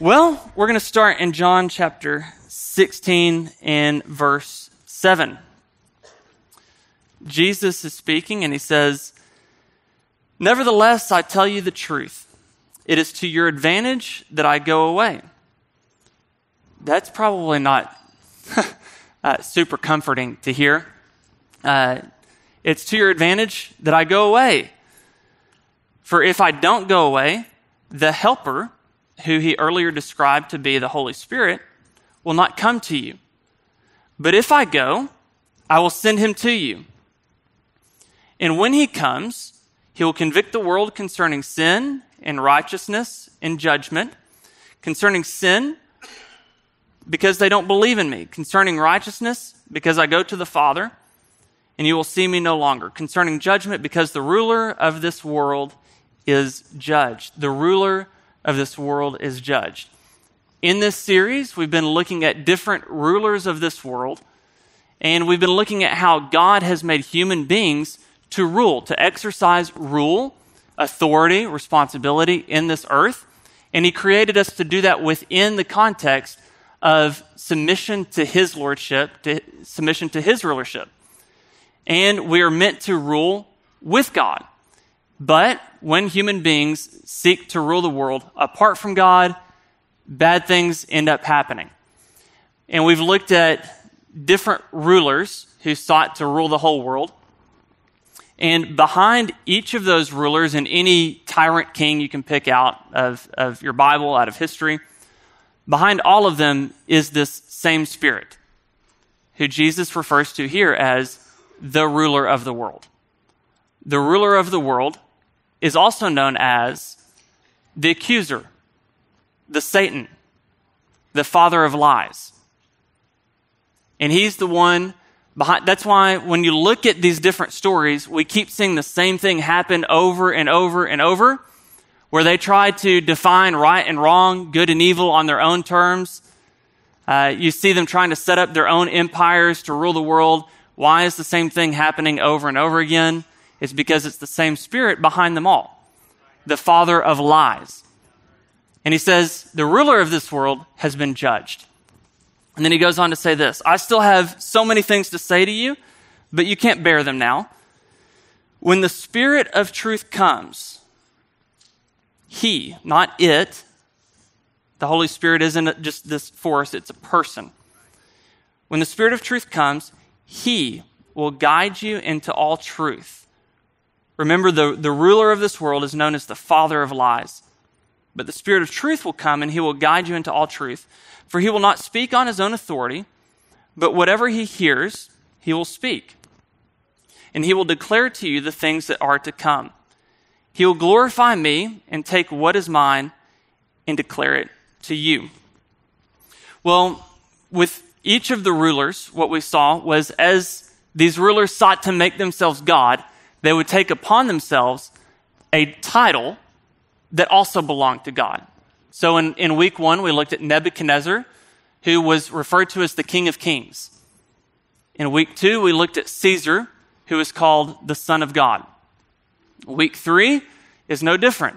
Well, we're going to start in John chapter 16 and verse 7. Jesus is speaking and he says, Nevertheless, I tell you the truth. It is to your advantage that I go away. That's probably not uh, super comforting to hear. Uh, it's to your advantage that I go away. For if I don't go away, the Helper, who he earlier described to be the Holy Spirit, will not come to you. But if I go, I will send him to you. And when he comes, he will convict the world concerning sin and righteousness and judgment. Concerning sin, because they don't believe in me. Concerning righteousness, because I go to the Father, and you will see me no longer. Concerning judgment, because the ruler of this world is judged. The ruler of this world is judged. In this series, we've been looking at different rulers of this world, and we've been looking at how God has made human beings to rule, to exercise rule, authority, responsibility in this earth. And He created us to do that within the context of submission to His lordship, to submission to His rulership. And we are meant to rule with God. But when human beings seek to rule the world apart from God, bad things end up happening. And we've looked at different rulers who sought to rule the whole world. And behind each of those rulers and any tyrant king you can pick out of, of your Bible, out of history, behind all of them is this same spirit, who Jesus refers to here as the ruler of the world. The ruler of the world is also known as the accuser, the Satan, the father of lies. And he's the one behind. That's why when you look at these different stories, we keep seeing the same thing happen over and over and over, where they try to define right and wrong, good and evil on their own terms. Uh, you see them trying to set up their own empires to rule the world. Why is the same thing happening over and over again? It's because it's the same spirit behind them all the father of lies. And he says, The ruler of this world has been judged. And then he goes on to say this I still have so many things to say to you, but you can't bear them now. When the Spirit of truth comes, he, not it, the Holy Spirit isn't just this force, it's a person. When the Spirit of truth comes, he will guide you into all truth. Remember, the, the ruler of this world is known as the father of lies. But the Spirit of truth will come and he will guide you into all truth. For he will not speak on his own authority, but whatever he hears, he will speak. And he will declare to you the things that are to come. He will glorify me and take what is mine and declare it to you. Well, with each of the rulers, what we saw was as these rulers sought to make themselves God, they would take upon themselves a title that also belonged to God. So in, in week one, we looked at Nebuchadnezzar, who was referred to as the King of Kings. In week two, we looked at Caesar, who is called the Son of God. Week three is no different.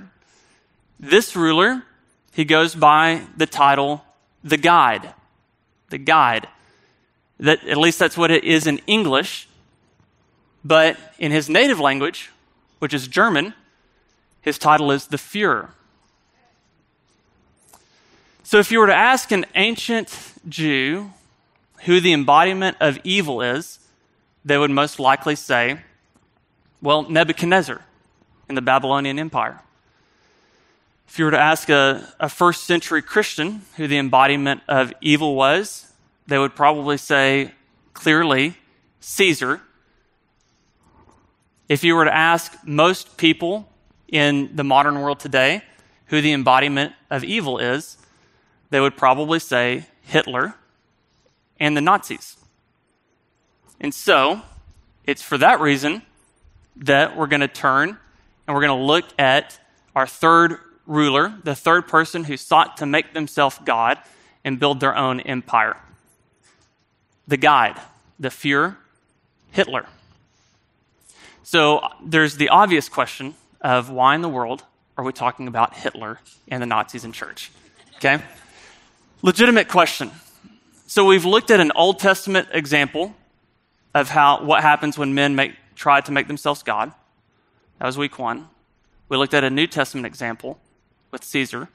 This ruler, he goes by the title the guide. The guide. That, at least that's what it is in English. But in his native language, which is German, his title is the Fuhrer. So, if you were to ask an ancient Jew who the embodiment of evil is, they would most likely say, well, Nebuchadnezzar in the Babylonian Empire. If you were to ask a, a first century Christian who the embodiment of evil was, they would probably say clearly Caesar. If you were to ask most people in the modern world today who the embodiment of evil is, they would probably say Hitler and the Nazis. And so, it's for that reason that we're going to turn and we're going to look at our third ruler, the third person who sought to make themselves God and build their own empire. The guide, the Fuhrer, Hitler. So there's the obvious question of why in the world are we talking about Hitler and the Nazis in church? Okay? Legitimate question. So we've looked at an Old Testament example of how what happens when men make, try to make themselves God. That was week one. We looked at a New Testament example with Caesar.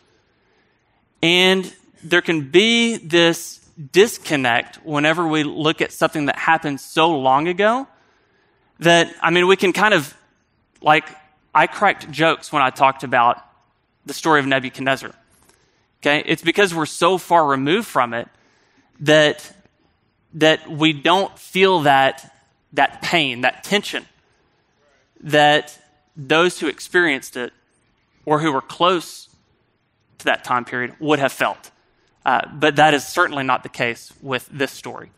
And there can be this disconnect whenever we look at something that happened so long ago that, I mean, we can kind of, like, I cracked jokes when I talked about the story of Nebuchadnezzar. Okay? It's because we're so far removed from it that, that we don't feel that, that pain, that tension that those who experienced it or who were close to that time period would have felt. Uh, but that is certainly not the case with this story.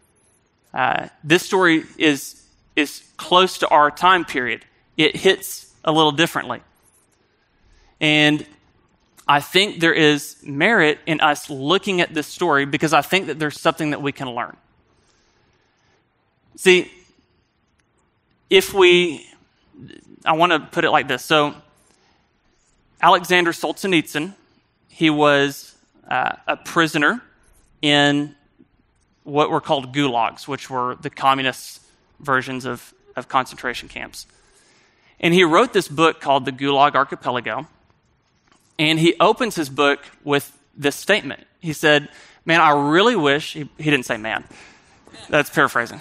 Uh, this story is, is close to our time period, it hits a little differently. And I think there is merit in us looking at this story because I think that there's something that we can learn. See, if we, I want to put it like this. So, Alexander Solzhenitsyn, he was uh, a prisoner in what were called gulags, which were the communist versions of, of concentration camps. And he wrote this book called The Gulag Archipelago. And he opens his book with this statement. He said, Man, I really wish, he, he didn't say man, that's paraphrasing.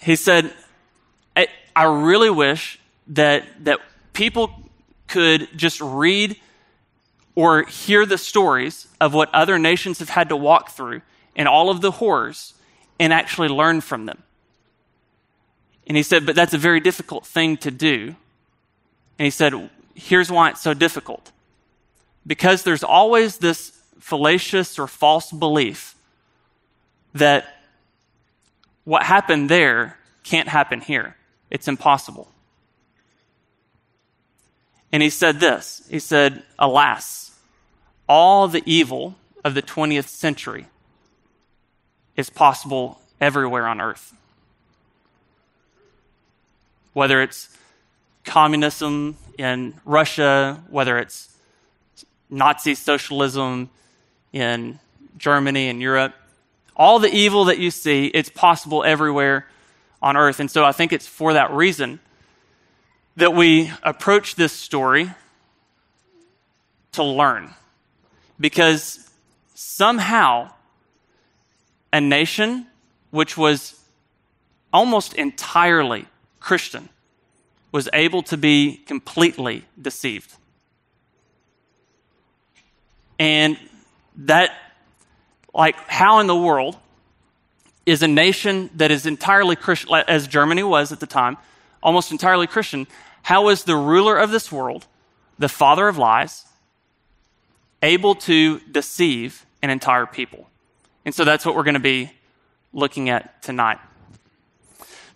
He said, I, I really wish that, that people could just read or hear the stories of what other nations have had to walk through and all of the horrors and actually learn from them. And he said, But that's a very difficult thing to do. And he said, Here's why it's so difficult because there's always this fallacious or false belief that what happened there can't happen here. It's impossible. And he said this He said, Alas, all the evil of the 20th century is possible everywhere on earth. Whether it's communism in Russia, whether it's Nazi socialism in Germany and Europe. All the evil that you see, it's possible everywhere on earth. And so I think it's for that reason that we approach this story to learn. Because somehow a nation which was almost entirely Christian was able to be completely deceived. And that, like, how in the world is a nation that is entirely Christian, as Germany was at the time, almost entirely Christian, how is the ruler of this world, the father of lies, able to deceive an entire people? And so that's what we're going to be looking at tonight.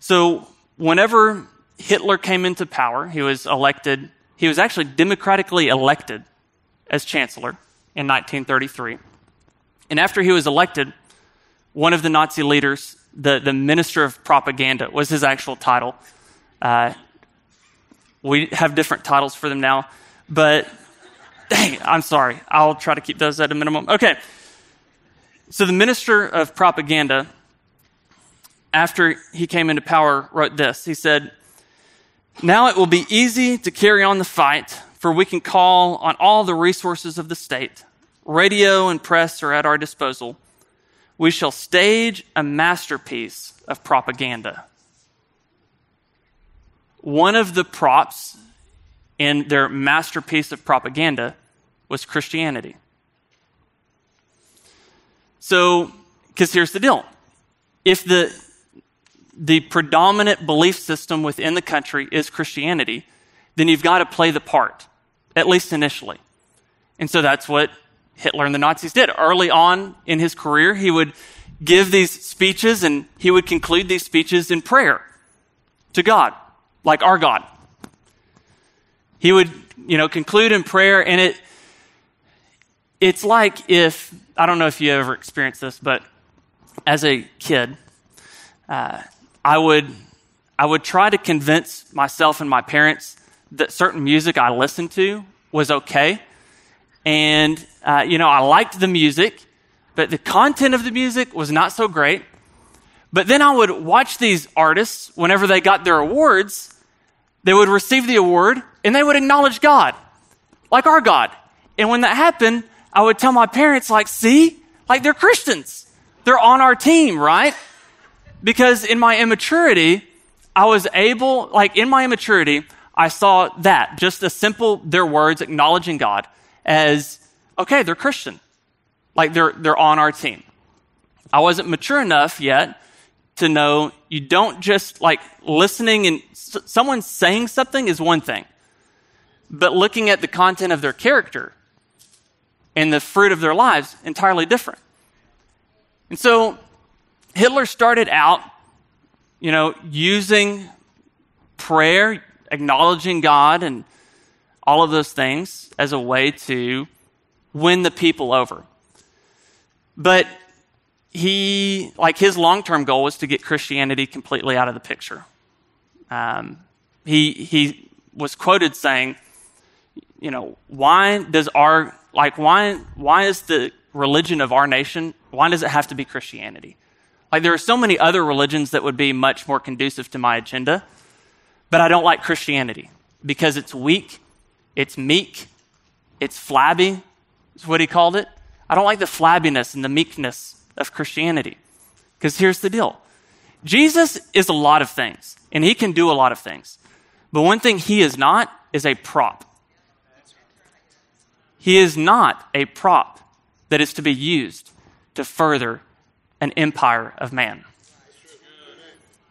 So, whenever Hitler came into power, he was elected, he was actually democratically elected as chancellor in 1933. And after he was elected, one of the Nazi leaders, the, the Minister of Propaganda, was his actual title. Uh, we have different titles for them now, but dang, I'm sorry. I'll try to keep those at a minimum. Okay. So the Minister of Propaganda, after he came into power, wrote this. He said, Now it will be easy to carry on the fight for we can call on all the resources of the state. Radio and press are at our disposal. We shall stage a masterpiece of propaganda. One of the props in their masterpiece of propaganda was Christianity. So, because here's the deal if the, the predominant belief system within the country is Christianity, then you've got to play the part at least initially. And so that's what Hitler and the Nazis did. Early on in his career, he would give these speeches and he would conclude these speeches in prayer to God, like our God. He would, you know, conclude in prayer and it it's like if I don't know if you ever experienced this, but as a kid, uh, I would I would try to convince myself and my parents that certain music I listened to was okay. And, uh, you know, I liked the music, but the content of the music was not so great. But then I would watch these artists whenever they got their awards, they would receive the award and they would acknowledge God, like our God. And when that happened, I would tell my parents, like, see, like they're Christians. They're on our team, right? Because in my immaturity, I was able, like in my immaturity, I saw that, just a simple, their words acknowledging God as, okay, they're Christian. Like they're, they're on our team. I wasn't mature enough yet to know you don't just like listening and s- someone saying something is one thing, but looking at the content of their character and the fruit of their lives entirely different. And so Hitler started out, you know, using prayer, acknowledging God, and all of those things as a way to win the people over. But he, like his long term goal was to get Christianity completely out of the picture. Um, he, he was quoted saying, you know, why does our, like, why, why is the religion of our nation, why does it have to be Christianity? Like, there are so many other religions that would be much more conducive to my agenda, but I don't like Christianity because it's weak, it's meek, it's flabby, is what he called it. I don't like the flabbiness and the meekness of Christianity. Because here's the deal Jesus is a lot of things, and he can do a lot of things. But one thing he is not is a prop. He is not a prop that is to be used to further an empire of man.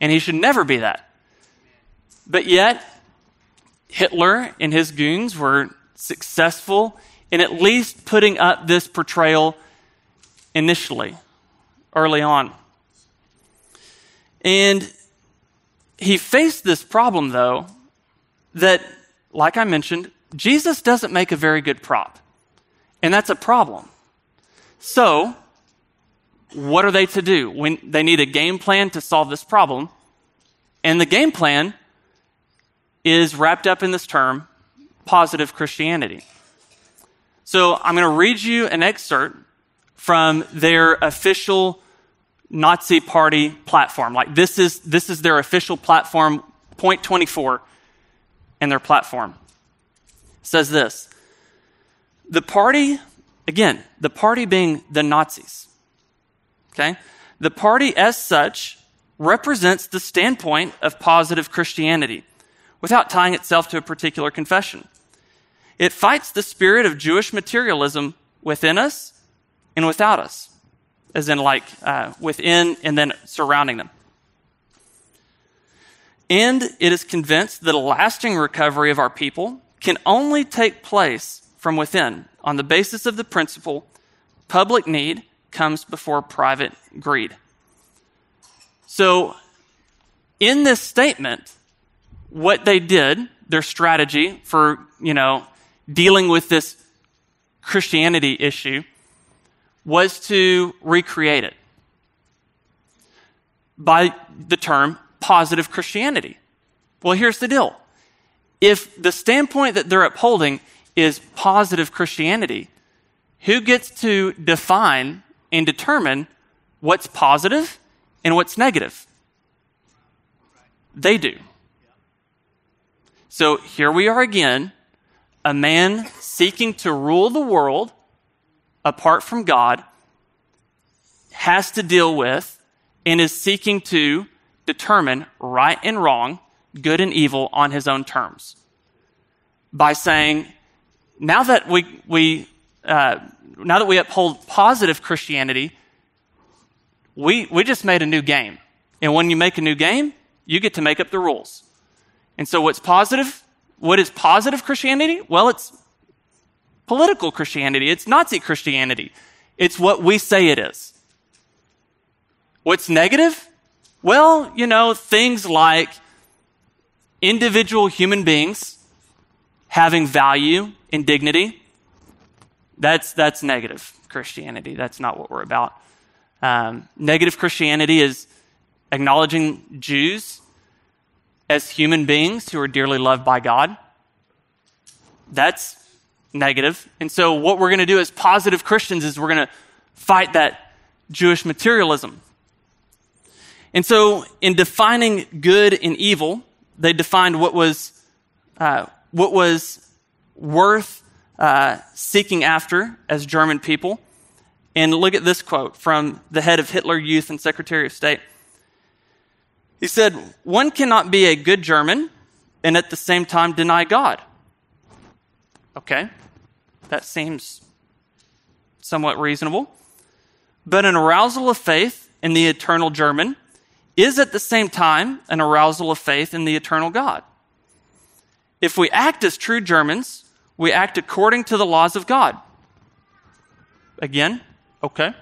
And he should never be that. But yet, Hitler and his goons were successful in at least putting up this portrayal initially, early on. And he faced this problem, though, that, like I mentioned, Jesus doesn't make a very good prop. And that's a problem. So, what are they to do? When they need a game plan to solve this problem. And the game plan is wrapped up in this term, positive Christianity. So I'm going to read you an excerpt from their official Nazi party platform. Like this is this is their official platform, point 24 in their platform. It says this. The party, again, the party being the Nazis. Okay? The party as such represents the standpoint of positive Christianity without tying itself to a particular confession. It fights the spirit of Jewish materialism within us and without us, as in like uh, within and then surrounding them. And it is convinced that a lasting recovery of our people can only take place from within on the basis of the principle public need comes before private greed. So, in this statement, what they did, their strategy for, you know, dealing with this Christianity issue was to recreate it by the term positive Christianity. Well, here's the deal. If the standpoint that they're upholding is positive Christianity, who gets to define and determine what's positive and what's negative? They do. So here we are again, a man seeking to rule the world apart from God has to deal with and is seeking to determine right and wrong, good and evil on his own terms. By saying, now that we, we uh, now that we uphold positive Christianity, we, we just made a new game. And when you make a new game, you get to make up the rules. And so, what's positive? What is positive Christianity? Well, it's political Christianity, it's Nazi Christianity. It's what we say it is. What's negative? Well, you know, things like individual human beings having value and dignity. That's, that's negative Christianity. That's not what we're about. Um, negative Christianity is acknowledging Jews as human beings who are dearly loved by God. That's negative. And so, what we're going to do as positive Christians is we're going to fight that Jewish materialism. And so, in defining good and evil, they defined what was, uh, what was worth uh, seeking after as German people. And look at this quote from the head of Hitler Youth and Secretary of State. He said, One cannot be a good German and at the same time deny God. Okay, that seems somewhat reasonable. But an arousal of faith in the eternal German is at the same time an arousal of faith in the eternal God. If we act as true Germans, we act according to the laws of God. Again, okay.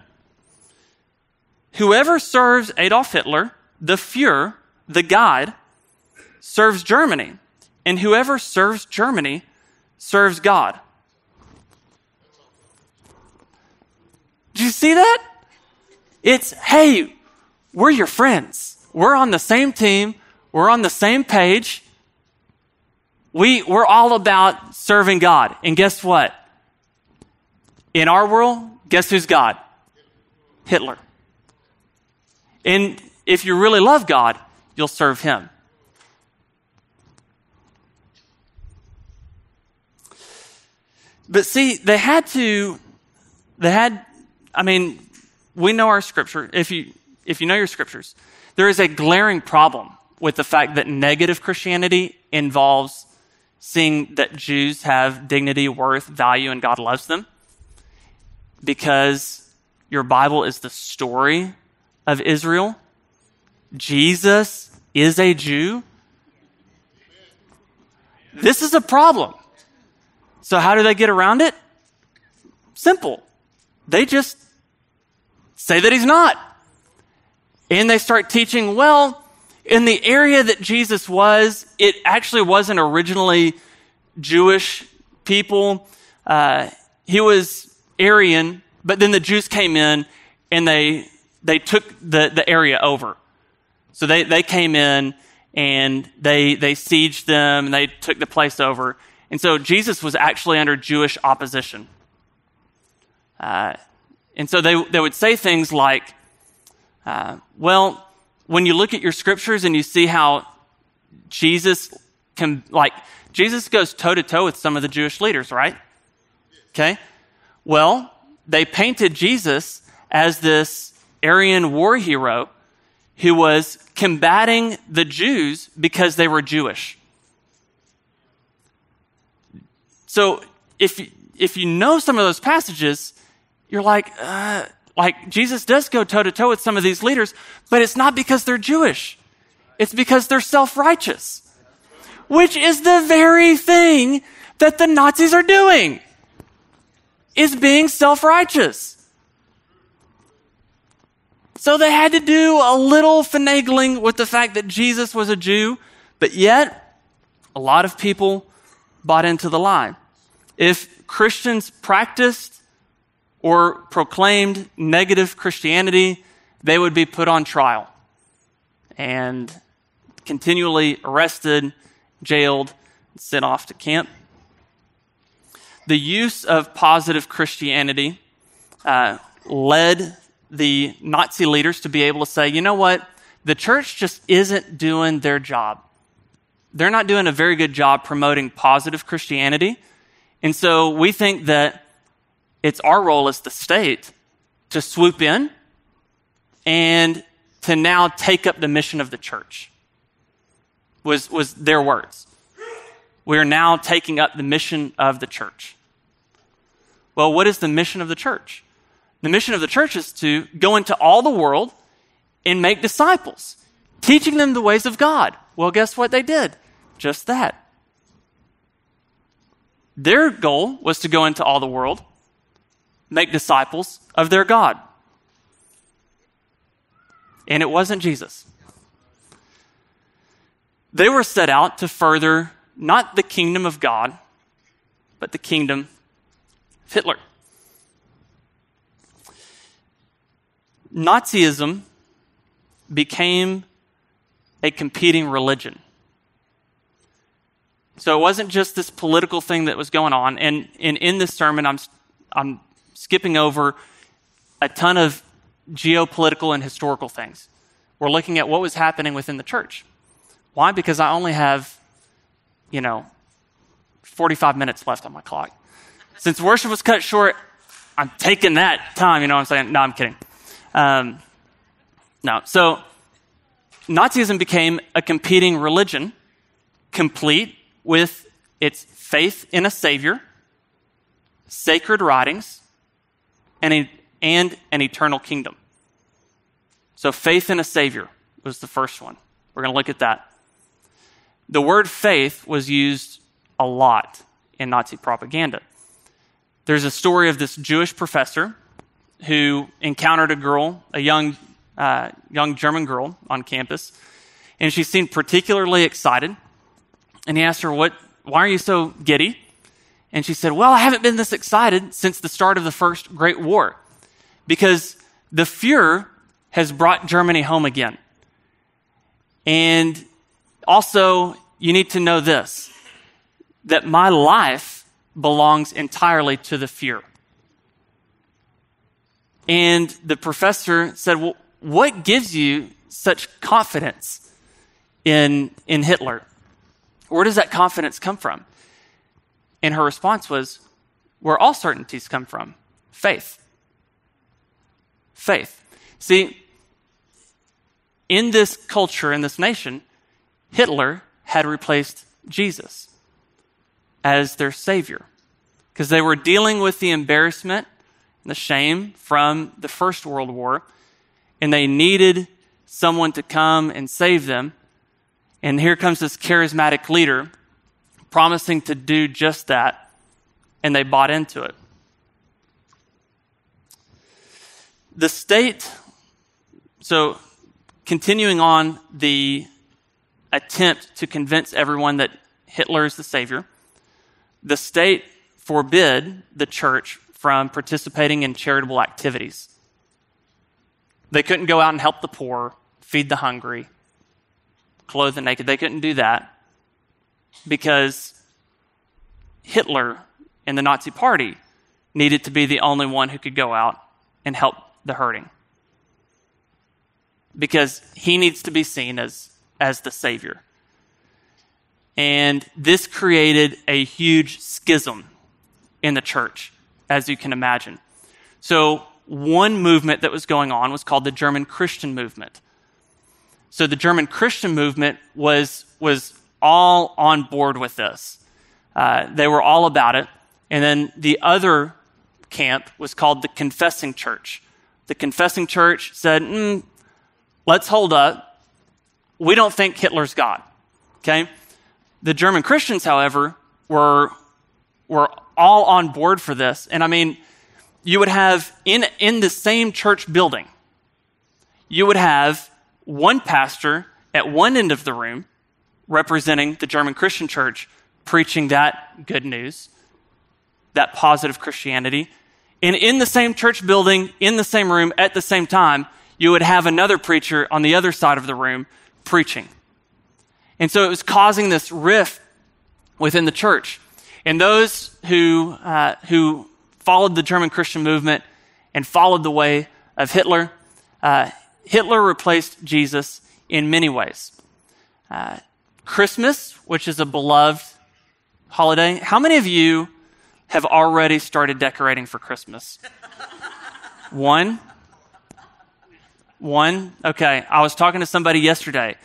Whoever serves Adolf Hitler, the Fuhrer, the God, serves Germany, and whoever serves Germany serves God. Do you see that? It's, hey, we're your friends. We're on the same team. We're on the same page. We, we're all about serving God. And guess what? In our world, guess who's God? Hitler. And if you really love God, you'll serve him. But see, they had to, they had, I mean, we know our scripture. If you, if you know your scriptures, there is a glaring problem with the fact that negative Christianity involves seeing that Jews have dignity, worth, value, and God loves them. Because your Bible is the story of Israel. Jesus is a Jew. This is a problem. So, how do they get around it? Simple. They just say that he's not. And they start teaching, well, in the area that Jesus was, it actually wasn't originally Jewish people. Uh, he was Aryan, but then the Jews came in and they, they took the, the area over. So they, they came in and they, they sieged them and they took the place over. And so Jesus was actually under Jewish opposition. Uh, and so they, they would say things like, uh, well, when you look at your scriptures and you see how Jesus can, like, Jesus goes toe to toe with some of the Jewish leaders, right? Okay. Well, they painted Jesus as this Aryan war hero who was combating the Jews because they were Jewish. So if, if you know some of those passages, you're like, uh, like Jesus does go toe to toe with some of these leaders, but it's not because they're Jewish. It's because they're self righteous, which is the very thing that the Nazis are doing, is being self righteous. So they had to do a little finagling with the fact that Jesus was a Jew, but yet a lot of people bought into the lie. If Christians practiced or proclaimed negative Christianity, they would be put on trial and continually arrested, jailed, sent off to camp. The use of positive Christianity uh, led the Nazi leaders to be able to say, you know what? The church just isn't doing their job. They're not doing a very good job promoting positive Christianity. And so we think that it's our role as the state to swoop in and to now take up the mission of the church, was, was their words. We are now taking up the mission of the church. Well, what is the mission of the church? The mission of the church is to go into all the world and make disciples, teaching them the ways of God. Well, guess what they did? Just that. Their goal was to go into all the world, make disciples of their God. And it wasn't Jesus. They were set out to further not the kingdom of God, but the kingdom of Hitler. Nazism became a competing religion. So it wasn't just this political thing that was going on. And, and in this sermon, I'm, I'm skipping over a ton of geopolitical and historical things. We're looking at what was happening within the church. Why? Because I only have, you know, 45 minutes left on my clock. Since worship was cut short, I'm taking that time, you know what I'm saying? No, I'm kidding. Um, no. So Nazism became a competing religion, complete with its faith in a savior, sacred writings, and, a, and an eternal kingdom. So, faith in a savior was the first one. We're going to look at that. The word faith was used a lot in Nazi propaganda. There's a story of this Jewish professor who encountered a girl, a young, uh, young German girl on campus, and she seemed particularly excited. And he asked her, what, Why are you so giddy? And she said, Well, I haven't been this excited since the start of the First Great War because the Fuhrer has brought Germany home again. And also, you need to know this that my life belongs entirely to the Fuhrer. And the professor said, Well, what gives you such confidence in, in Hitler? Where does that confidence come from? And her response was, Where all certainties come from faith. Faith. See, in this culture, in this nation, Hitler had replaced Jesus as their savior because they were dealing with the embarrassment and the shame from the First World War, and they needed someone to come and save them. And here comes this charismatic leader promising to do just that, and they bought into it. The state, so continuing on the attempt to convince everyone that Hitler is the savior, the state forbid the church from participating in charitable activities. They couldn't go out and help the poor, feed the hungry, clothe the naked. They couldn't do that because Hitler and the Nazi Party needed to be the only one who could go out and help the hurting. Because he needs to be seen as, as the Savior. And this created a huge schism in the church, as you can imagine. So, one movement that was going on was called the German Christian movement. So, the German Christian movement was, was all on board with this. Uh, they were all about it. And then the other camp was called the Confessing Church. The Confessing Church said, mm, let's hold up. We don't think Hitler's God. Okay? The German Christians, however, were, were all on board for this. And I mean, you would have in, in the same church building, you would have one pastor at one end of the room representing the German Christian church, preaching that good news, that positive Christianity. And in the same church building, in the same room, at the same time, you would have another preacher on the other side of the room preaching. And so it was causing this rift within the church. And those who, uh, who followed the German Christian movement and followed the way of Hitler, uh, Hitler replaced Jesus in many ways. Uh, Christmas, which is a beloved holiday. How many of you have already started decorating for Christmas? One? One? Okay. I was talking to somebody yesterday.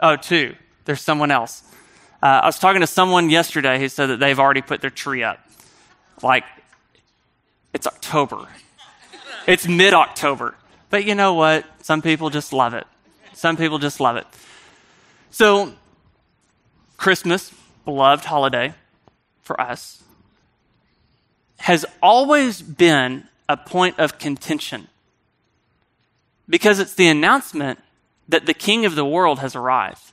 Oh, two. There's someone else. Uh, I was talking to someone yesterday who said that they've already put their tree up. Like, it's October. It's mid October. But you know what? Some people just love it. Some people just love it. So, Christmas, beloved holiday for us, has always been a point of contention because it's the announcement that the king of the world has arrived.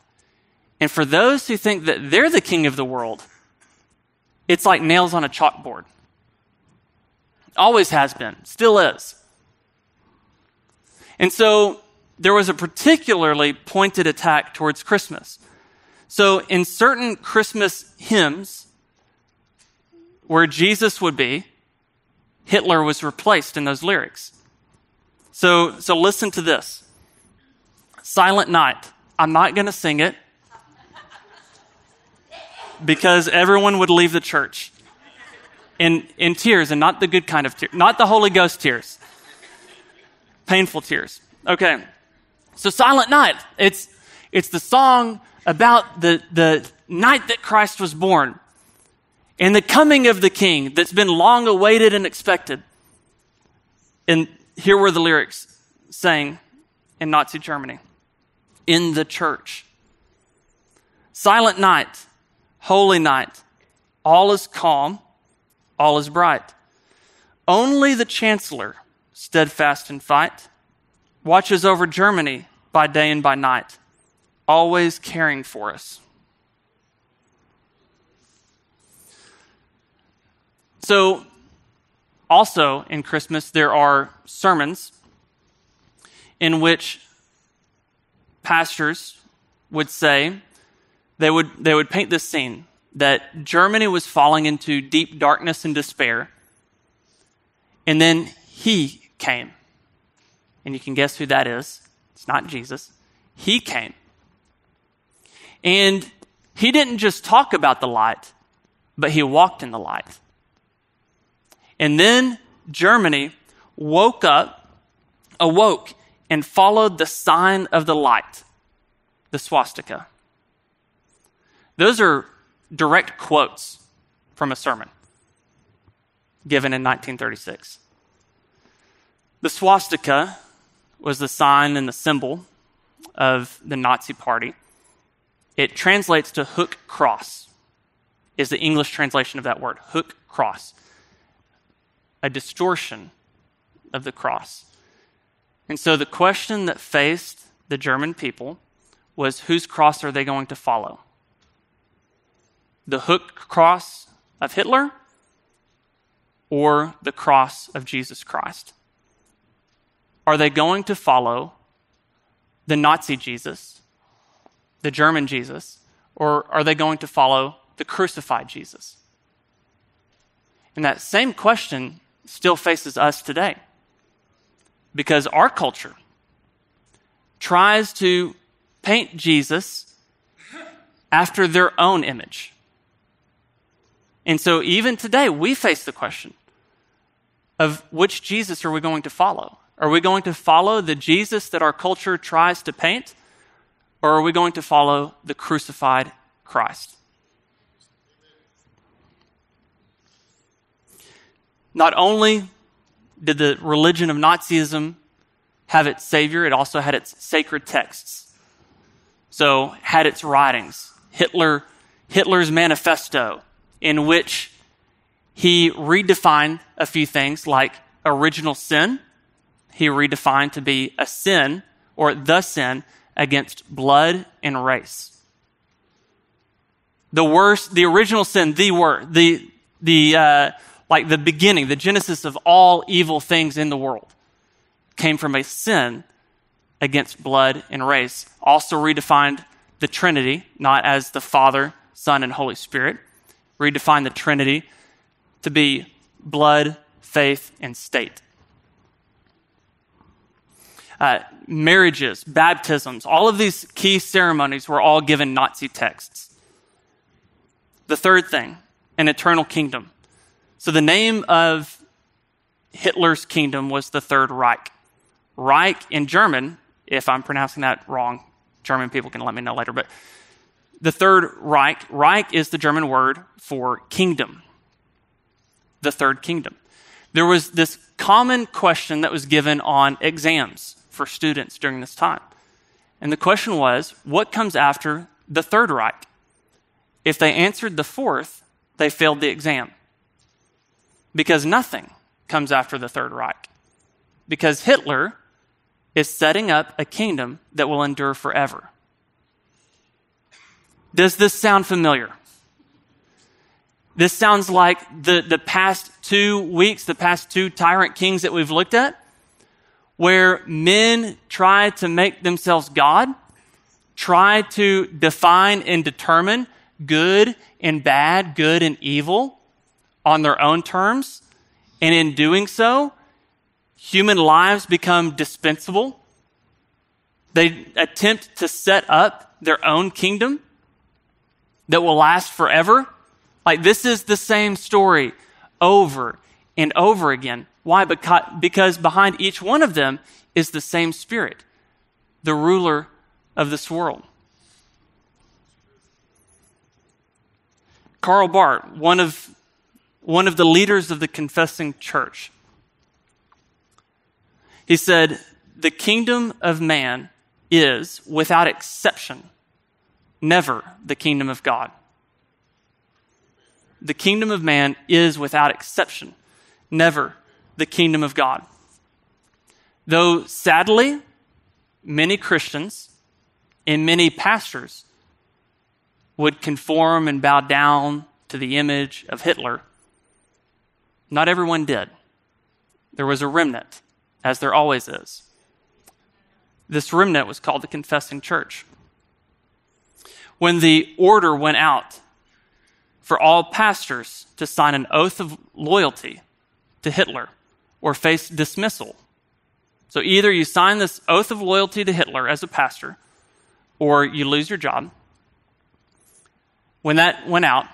And for those who think that they're the king of the world, it's like nails on a chalkboard. Always has been, still is. And so there was a particularly pointed attack towards Christmas. So, in certain Christmas hymns where Jesus would be, Hitler was replaced in those lyrics. So, so listen to this Silent Night. I'm not going to sing it because everyone would leave the church in, in tears and not the good kind of tears, not the Holy Ghost tears, painful tears. Okay. So Silent Night, it's, it's the song about the, the night that Christ was born and the coming of the king that's been long awaited and expected. And here were the lyrics saying in Nazi Germany in the church. Silent night, holy night, all is calm, all is bright. Only the chancellor, steadfast in fight, watches over Germany by day and by night, always caring for us. So, also in Christmas, there are sermons in which pastors would say, they would, they would paint this scene that Germany was falling into deep darkness and despair. And then he came. And you can guess who that is. It's not Jesus. He came. And he didn't just talk about the light, but he walked in the light. And then Germany woke up, awoke, and followed the sign of the light, the swastika. Those are direct quotes from a sermon given in 1936. The swastika was the sign and the symbol of the Nazi party. It translates to hook cross, is the English translation of that word, hook cross a distortion of the cross. And so the question that faced the German people was whose cross are they going to follow? The hook cross of Hitler or the cross of Jesus Christ? Are they going to follow the Nazi Jesus, the German Jesus, or are they going to follow the crucified Jesus? And that same question still faces us today. Because our culture tries to paint Jesus after their own image. And so even today, we face the question of which Jesus are we going to follow? Are we going to follow the Jesus that our culture tries to paint? Or are we going to follow the crucified Christ? Not only did the religion of Nazism have its savior, it also had its sacred texts. So, had its writings. Hitler, Hitler's manifesto, in which he redefined a few things like original sin. He redefined to be a sin or the sin against blood and race. The worst, the original sin, the word, the, the, uh, like the beginning, the genesis of all evil things in the world, came from a sin against blood and race. Also redefined the Trinity, not as the Father, Son, and Holy Spirit. Redefined the Trinity to be blood, faith, and state. Uh, marriages, baptisms, all of these key ceremonies were all given Nazi texts. The third thing, an eternal kingdom. So the name of Hitler's kingdom was the Third Reich. Reich in German, if I'm pronouncing that wrong, German people can let me know later, but the Third Reich, Reich is the German word for kingdom. The Third Kingdom. There was this common question that was given on exams for students during this time. And the question was, what comes after the Third Reich? If they answered the fourth, they failed the exam because nothing comes after the Third Reich. Because Hitler is setting up a kingdom that will endure forever. Does this sound familiar? This sounds like the, the past two weeks, the past two tyrant kings that we've looked at, where men try to make themselves God, try to define and determine good and bad, good and evil on their own terms. And in doing so, human lives become dispensable. They attempt to set up their own kingdom that will last forever. Like, this is the same story over and over again. Why? Because behind each one of them is the same spirit, the ruler of this world. Karl Barth, one of, one of the leaders of the confessing church, he said, The kingdom of man is, without exception, never the kingdom of God. The kingdom of man is, without exception, never the kingdom of God. Though sadly, many Christians and many pastors would conform and bow down to the image of Hitler. Not everyone did. There was a remnant, as there always is. This remnant was called the Confessing Church. When the order went out for all pastors to sign an oath of loyalty to Hitler or face dismissal. So either you sign this oath of loyalty to Hitler as a pastor or you lose your job when that went out,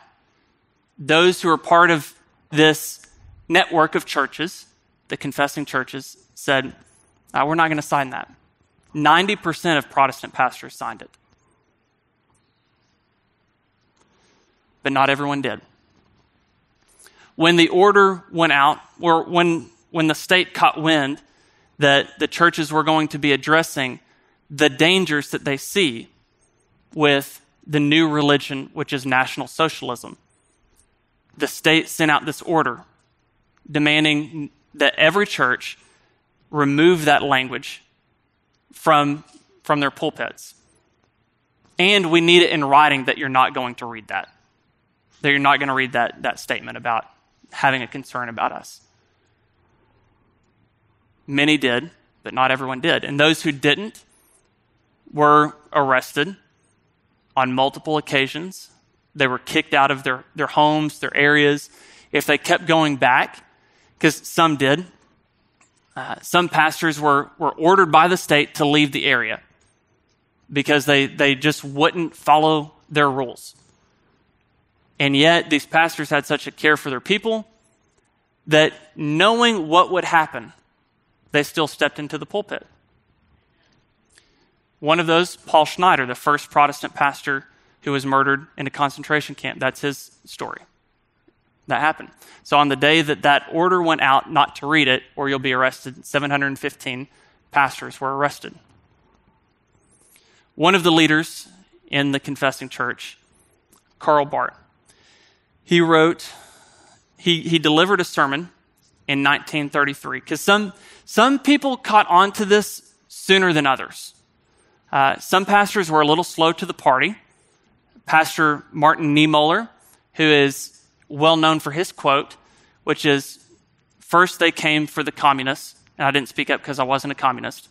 those who were part of this network of churches, the confessing churches, said, uh, We're not going to sign that. 90% of Protestant pastors signed it. But not everyone did. When the order went out, or when, when the state caught wind that the churches were going to be addressing the dangers that they see with the new religion, which is National Socialism. The state sent out this order demanding that every church remove that language from, from their pulpits. And we need it in writing that you're not going to read that, that you're not going to read that, that statement about having a concern about us. Many did, but not everyone did. And those who didn't were arrested on multiple occasions. They were kicked out of their, their homes, their areas. If they kept going back, because some did, uh, some pastors were, were ordered by the state to leave the area because they, they just wouldn't follow their rules. And yet, these pastors had such a care for their people that knowing what would happen, they still stepped into the pulpit. One of those, Paul Schneider, the first Protestant pastor who was murdered in a concentration camp. That's his story. That happened. So, on the day that that order went out not to read it, or you'll be arrested, 715 pastors were arrested. One of the leaders in the confessing church, Karl Barth, he wrote, he, he delivered a sermon in 1933 because some, some people caught on to this sooner than others. Uh, some pastors were a little slow to the party. Pastor Martin Niemöller, who is well known for his quote, which is First they came for the communists, and I didn't speak up because I wasn't a communist.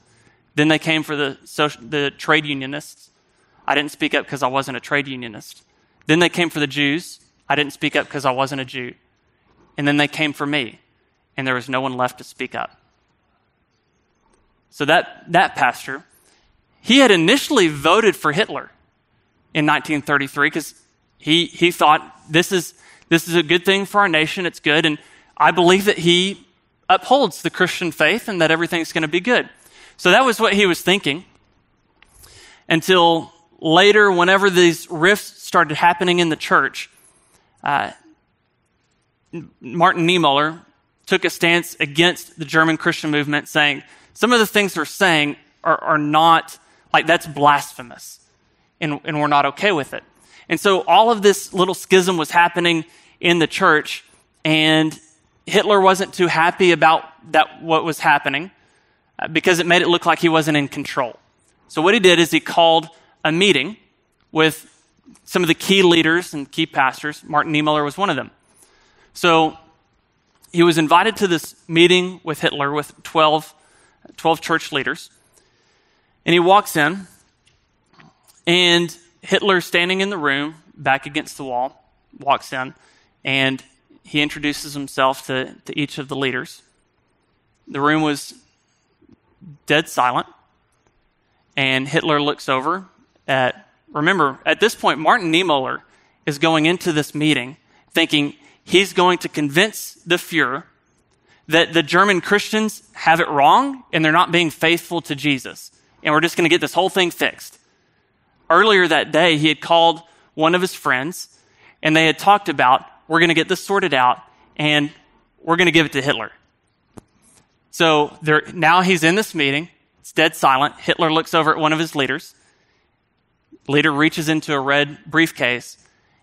Then they came for the, social, the trade unionists. I didn't speak up because I wasn't a trade unionist. Then they came for the Jews. I didn't speak up because I wasn't a Jew. And then they came for me, and there was no one left to speak up. So that, that pastor he had initially voted for Hitler in 1933 because he, he thought this is, this is a good thing for our nation, it's good. And I believe that he upholds the Christian faith and that everything's going to be good. So that was what he was thinking until later, whenever these rifts started happening in the church, uh, Martin Niemöller took a stance against the German Christian movement, saying some of the things they're saying are, are not like, that's blasphemous. And, and we're not okay with it. And so all of this little schism was happening in the church, and Hitler wasn't too happy about that, what was happening uh, because it made it look like he wasn't in control. So what he did is he called a meeting with some of the key leaders and key pastors. Martin Niemöller was one of them. So he was invited to this meeting with Hitler with 12, 12 church leaders. And he walks in, And Hitler, standing in the room, back against the wall, walks in and he introduces himself to, to each of the leaders. The room was dead silent. And Hitler looks over at, remember, at this point, Martin Niemöller is going into this meeting thinking he's going to convince the Fuhrer that the German Christians have it wrong and they're not being faithful to Jesus. And we're just going to get this whole thing fixed. Earlier that day, he had called one of his friends and they had talked about, we're going to get this sorted out and we're going to give it to Hitler. So there, now he's in this meeting. It's dead silent. Hitler looks over at one of his leaders. Leader reaches into a red briefcase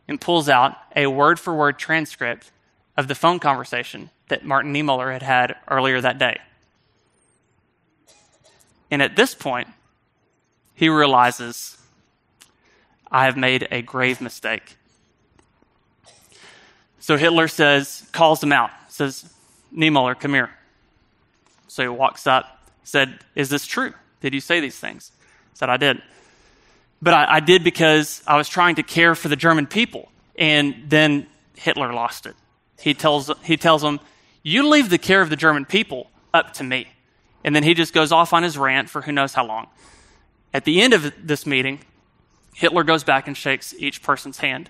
and pulls out a word for word transcript of the phone conversation that Martin Niemöller had had earlier that day. And at this point, he realizes, I have made a grave mistake. So Hitler says, calls him out, says, Niemöller, come here. So he walks up, said, Is this true? Did you say these things? Said, I did. But I, I did because I was trying to care for the German people. And then Hitler lost it. He tells, he tells them, You leave the care of the German people up to me. And then he just goes off on his rant for who knows how long. At the end of this meeting, Hitler goes back and shakes each person's hand.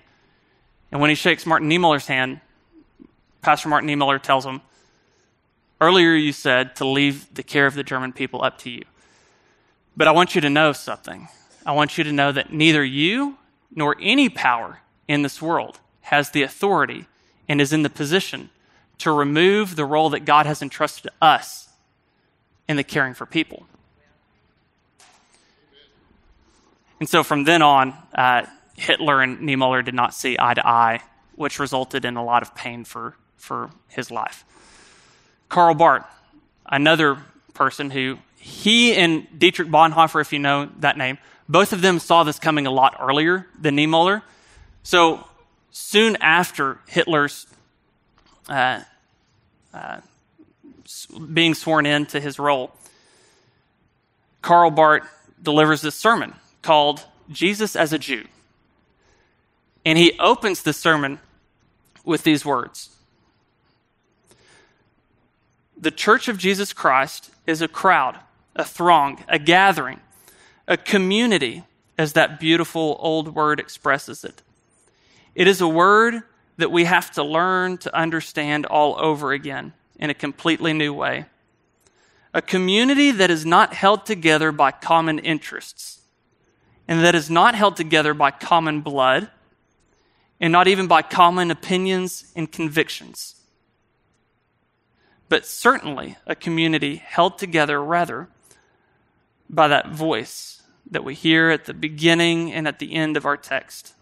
And when he shakes Martin Niemöller's hand, Pastor Martin Niemöller tells him, Earlier, you said to leave the care of the German people up to you. But I want you to know something. I want you to know that neither you nor any power in this world has the authority and is in the position to remove the role that God has entrusted to us in the caring for people. And so from then on, uh, Hitler and Niemöller did not see eye to eye, which resulted in a lot of pain for, for his life. Karl Barth, another person who he and Dietrich Bonhoeffer, if you know that name, both of them saw this coming a lot earlier than Niemöller. So soon after Hitler's uh, uh, being sworn in to his role, Karl Barth delivers this sermon called Jesus as a Jew. And he opens the sermon with these words the church of Jesus Christ is a crowd, a throng, a gathering, a community, as that beautiful old word expresses it. It is a word that we have to learn to understand all over again in a completely new way. A community that is not held together by common interests, and that is not held together by common blood, and not even by common opinions and convictions but certainly a community held together rather by that voice that we hear at the beginning and at the end of our text.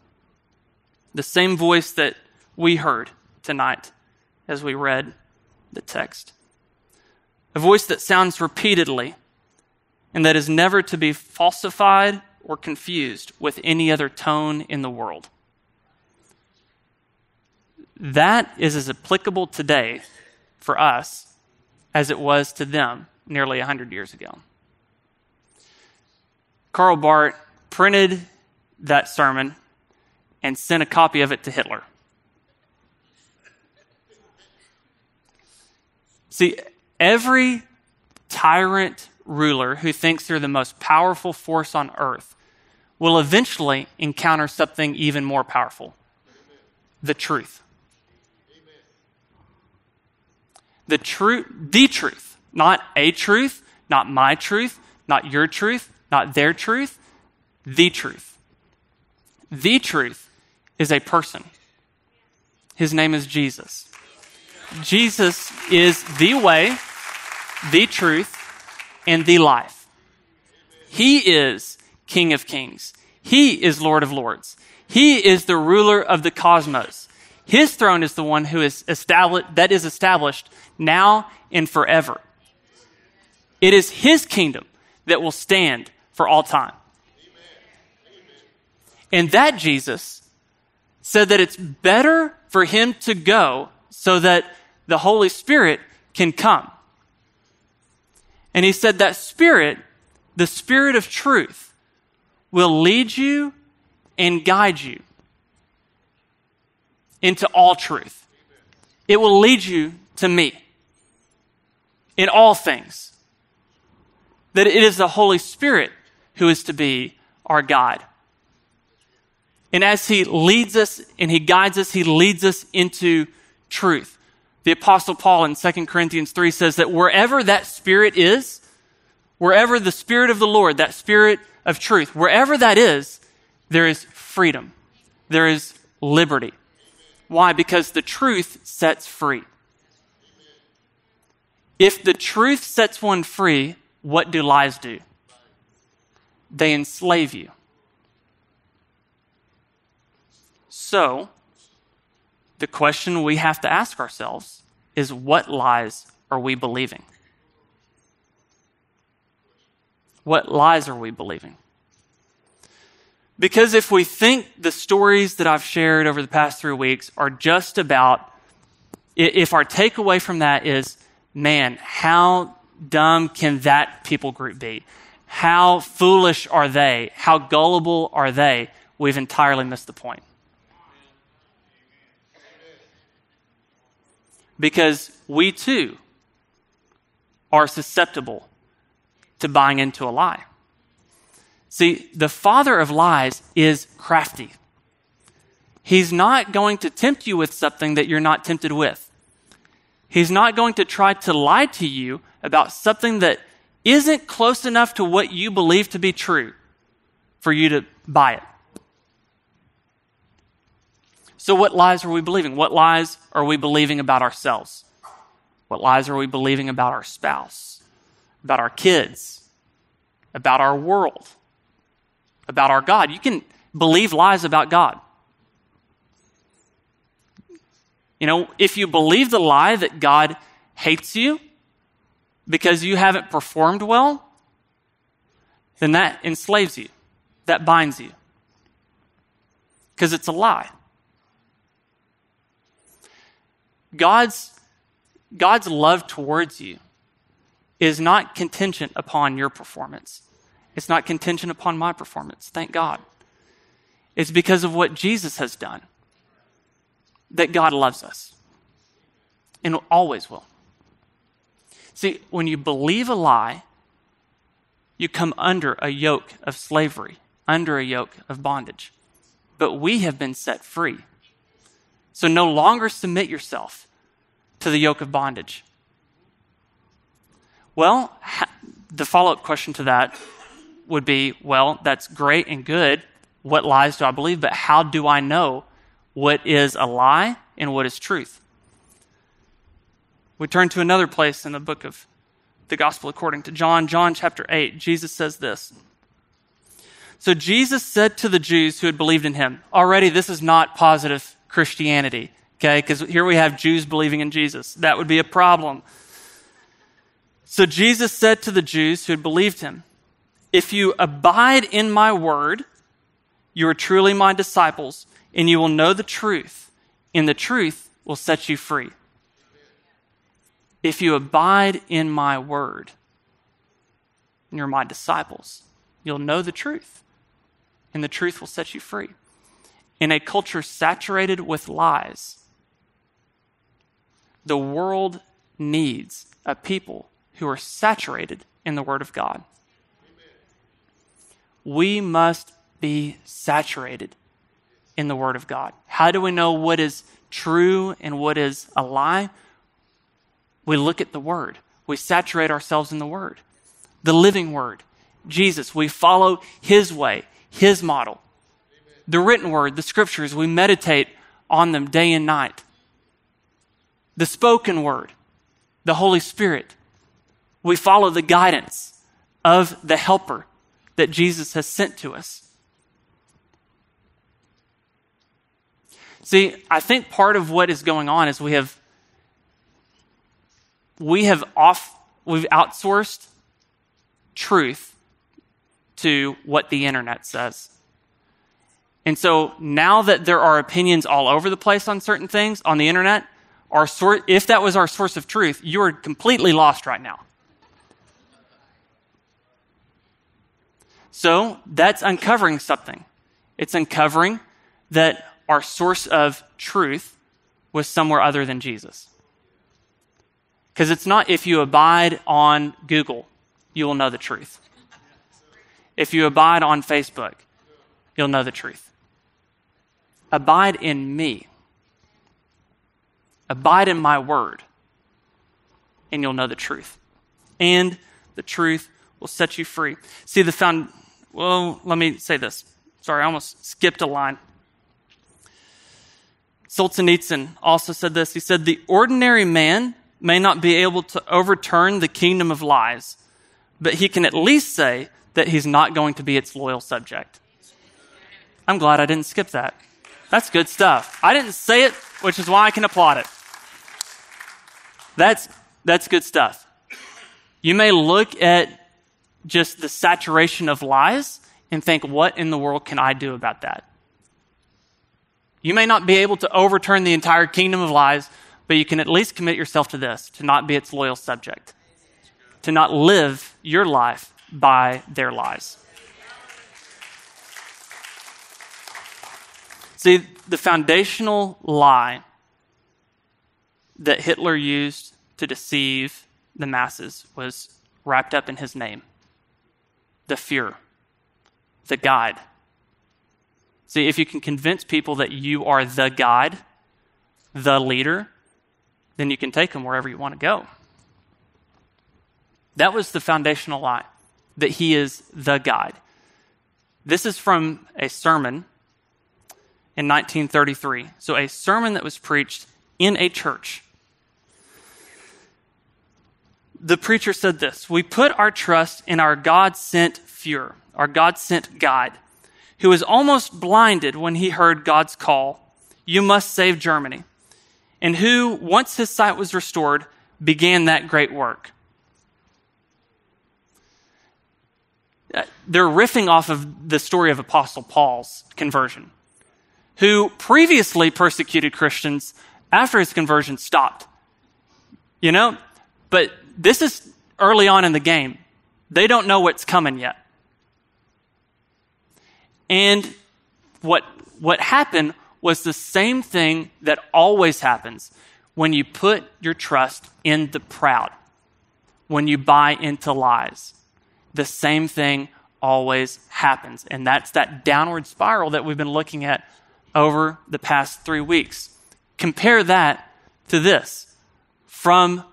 The same voice that we heard tonight as we read the text. A voice that sounds repeatedly and that is never to be falsified or confused with any other tone in the world. That is as applicable today for us as it was to them nearly 100 years ago. Karl Barth printed that sermon and sent a copy of it to Hitler. See, every tyrant ruler who thinks they're the most powerful force on earth will eventually encounter something even more powerful the truth. the truth, the truth, not a truth, not my truth, not your truth, not their truth, the truth. The truth is a person. His name is Jesus. Jesus is the way, the truth, and the life. He is King of Kings. He is Lord of Lords. He is the ruler of the cosmos. His throne is the one who is established, that is established now and forever. It is his kingdom that will stand for all time. And that Jesus said that it's better for him to go so that the Holy Spirit can come. And he said that Spirit, the Spirit of truth, will lead you and guide you into all truth. It will lead you to me in all things. That it is the Holy Spirit who is to be our guide. And as He leads us and He guides us, He leads us into truth. The Apostle Paul in 2 Corinthians 3 says that wherever that Spirit is, wherever the Spirit of the Lord, that Spirit of truth, wherever that is, there is freedom, there is liberty. Why? Because the truth sets free. If the truth sets one free, what do lies do? They enslave you. So, the question we have to ask ourselves is what lies are we believing? What lies are we believing? Because if we think the stories that I've shared over the past three weeks are just about, if our takeaway from that is, man, how dumb can that people group be? How foolish are they? How gullible are they? We've entirely missed the point. Because we too are susceptible to buying into a lie. See, the father of lies is crafty. He's not going to tempt you with something that you're not tempted with. He's not going to try to lie to you about something that isn't close enough to what you believe to be true for you to buy it. So, what lies are we believing? What lies are we believing about ourselves? What lies are we believing about our spouse, about our kids, about our world? about our God. You can believe lies about God. You know, if you believe the lie that God hates you because you haven't performed well, then that enslaves you, that binds you, because it's a lie. God's, God's love towards you is not contingent upon your performance. It's not contingent upon my performance, thank God. It's because of what Jesus has done that God loves us and always will. See, when you believe a lie, you come under a yoke of slavery, under a yoke of bondage. But we have been set free. So no longer submit yourself to the yoke of bondage. Well, the follow up question to that would be well, that's great and good. What lies do I believe? But how do I know what is a lie and what is truth? We turn to another place in the book of the Gospel according to John, John chapter 8. Jesus says this. So Jesus said to the Jews who had believed in him, already this is not positive Christianity, okay? Because here we have Jews believing in Jesus. That would be a problem. So Jesus said to the Jews who had believed him, if you abide in my word, you are truly my disciples, and you will know the truth, and the truth will set you free. If you abide in my word, and you're my disciples, you'll know the truth, and the truth will set you free. In a culture saturated with lies, the world needs a people who are saturated in the Word of God we must be saturated in the Word of God. How do we know what is true and what is a lie? We look at the Word, we saturate ourselves in the Word, the living Word, Jesus. We follow His way, His model. The written Word, the Scriptures, we meditate on them day and night. The spoken Word, the Holy Spirit. We follow the guidance of the Helper, that Jesus has sent to us. See, I think part of what is going on is we have we have off we've outsourced truth to what the internet says. And so now that there are opinions all over the place on certain things on the internet, our sor- if that was our source of truth, you are completely lost right now. So that's uncovering something. It's uncovering that our source of truth was somewhere other than Jesus. Because it's not if you abide on Google, you will know the truth. If you abide on Facebook, you'll know the truth. Abide in me. Abide in my word, and you'll know the truth. And the truth will set you free. See, the found, well, let me say this. Sorry, I almost skipped a line. Solzhenitsyn also said this. He said, The ordinary man may not be able to overturn the kingdom of lies, but he can at least say that he's not going to be its loyal subject. I'm glad I didn't skip that. That's good stuff. I didn't say it, which is why I can applaud it. That's, that's good stuff. You may look at just the saturation of lies and think, what in the world can I do about that? You may not be able to overturn the entire kingdom of lies, but you can at least commit yourself to this to not be its loyal subject, to not live your life by their lies. See, the foundational lie that Hitler used to deceive the masses was wrapped up in his name the Fuhrer, the guide. See, if you can convince people that you are the guide, the leader, then you can take them wherever you want to go. That was the foundational lie, that he is the guide. This is from a sermon in 1933. So, a sermon that was preached in a church. The preacher said this We put our trust in our God sent Fuhrer, our God sent guide who was almost blinded when he heard God's call, You must save Germany, and who, once his sight was restored, began that great work. Uh, they're riffing off of the story of Apostle Paul's conversion, who previously persecuted Christians after his conversion stopped. You know? But this is early on in the game. They don't know what's coming yet. And what, what happened was the same thing that always happens when you put your trust in the proud, when you buy into lies. The same thing always happens. And that's that downward spiral that we've been looking at over the past three weeks. Compare that to this from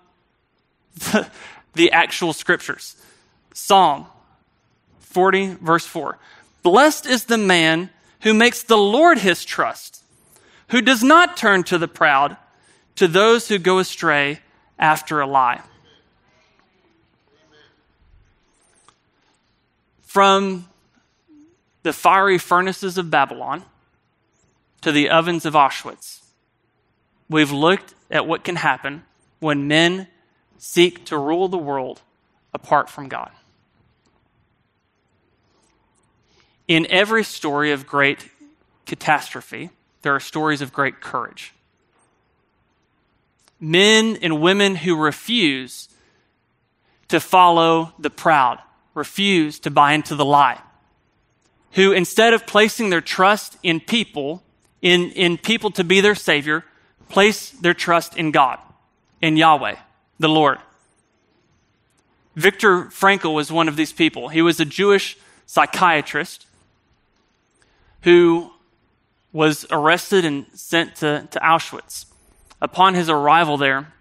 the, the actual scriptures Psalm 40, verse 4. Blessed is the man who makes the Lord his trust, who does not turn to the proud, to those who go astray after a lie. From the fiery furnaces of Babylon to the ovens of Auschwitz, we've looked at what can happen when men seek to rule the world apart from God. In every story of great catastrophe, there are stories of great courage. Men and women who refuse to follow the proud, refuse to buy into the lie, who instead of placing their trust in people, in, in people to be their Savior, place their trust in God, in Yahweh, the Lord. Viktor Frankl was one of these people. He was a Jewish psychiatrist who was arrested and sent to, to Auschwitz. Upon his arrival there,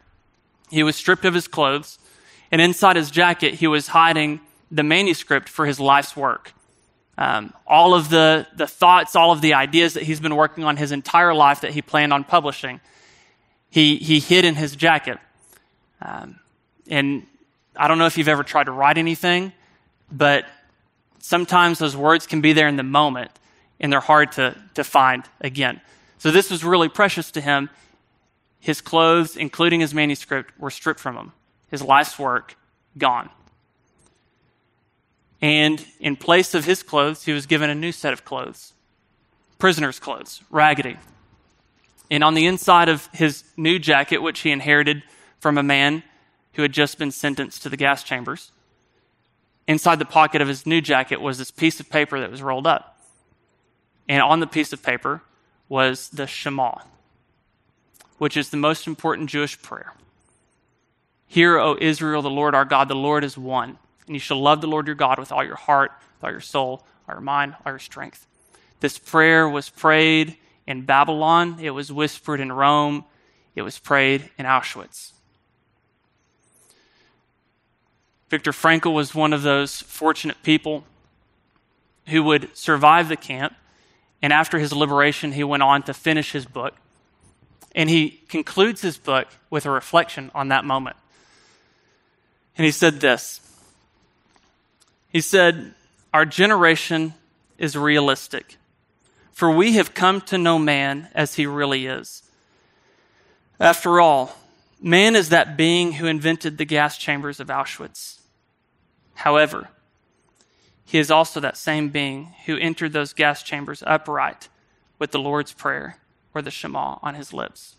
he was stripped of his clothes, and inside his jacket, he was hiding the manuscript for his life's work. Um, all of the, the thoughts, all of the ideas that he's been working on his entire life that he planned on publishing, he, he hid in his jacket. Um, and I don't know if you've ever tried to write anything, but sometimes those words can be there in the moment and they're hard to, to find again. So this was really precious to him. His clothes, including his manuscript, were stripped from him. His life's work gone. And in place of his clothes, he was given a new set of clothes prisoner's clothes, raggedy. And on the inside of his new jacket, which he inherited from a man who had just been sentenced to the gas chambers, inside the pocket of his new jacket was this piece of paper that was rolled up. And on the piece of paper was the Shema, which is the most important Jewish prayer. Hear, O Israel, the Lord our God, the Lord is one. And you shall love the Lord your God with all your heart, with all your soul, all your mind, all your strength. This prayer was prayed in Babylon, it was whispered in Rome, it was prayed in Auschwitz. Viktor Frankl was one of those fortunate people who would survive the camp. And after his liberation, he went on to finish his book. And he concludes his book with a reflection on that moment. And he said this He said, Our generation is realistic, for we have come to know man as he really is. After all, man is that being who invented the gas chambers of Auschwitz. However, he is also that same being who entered those gas chambers upright with the Lord's Prayer or the Shema on his lips.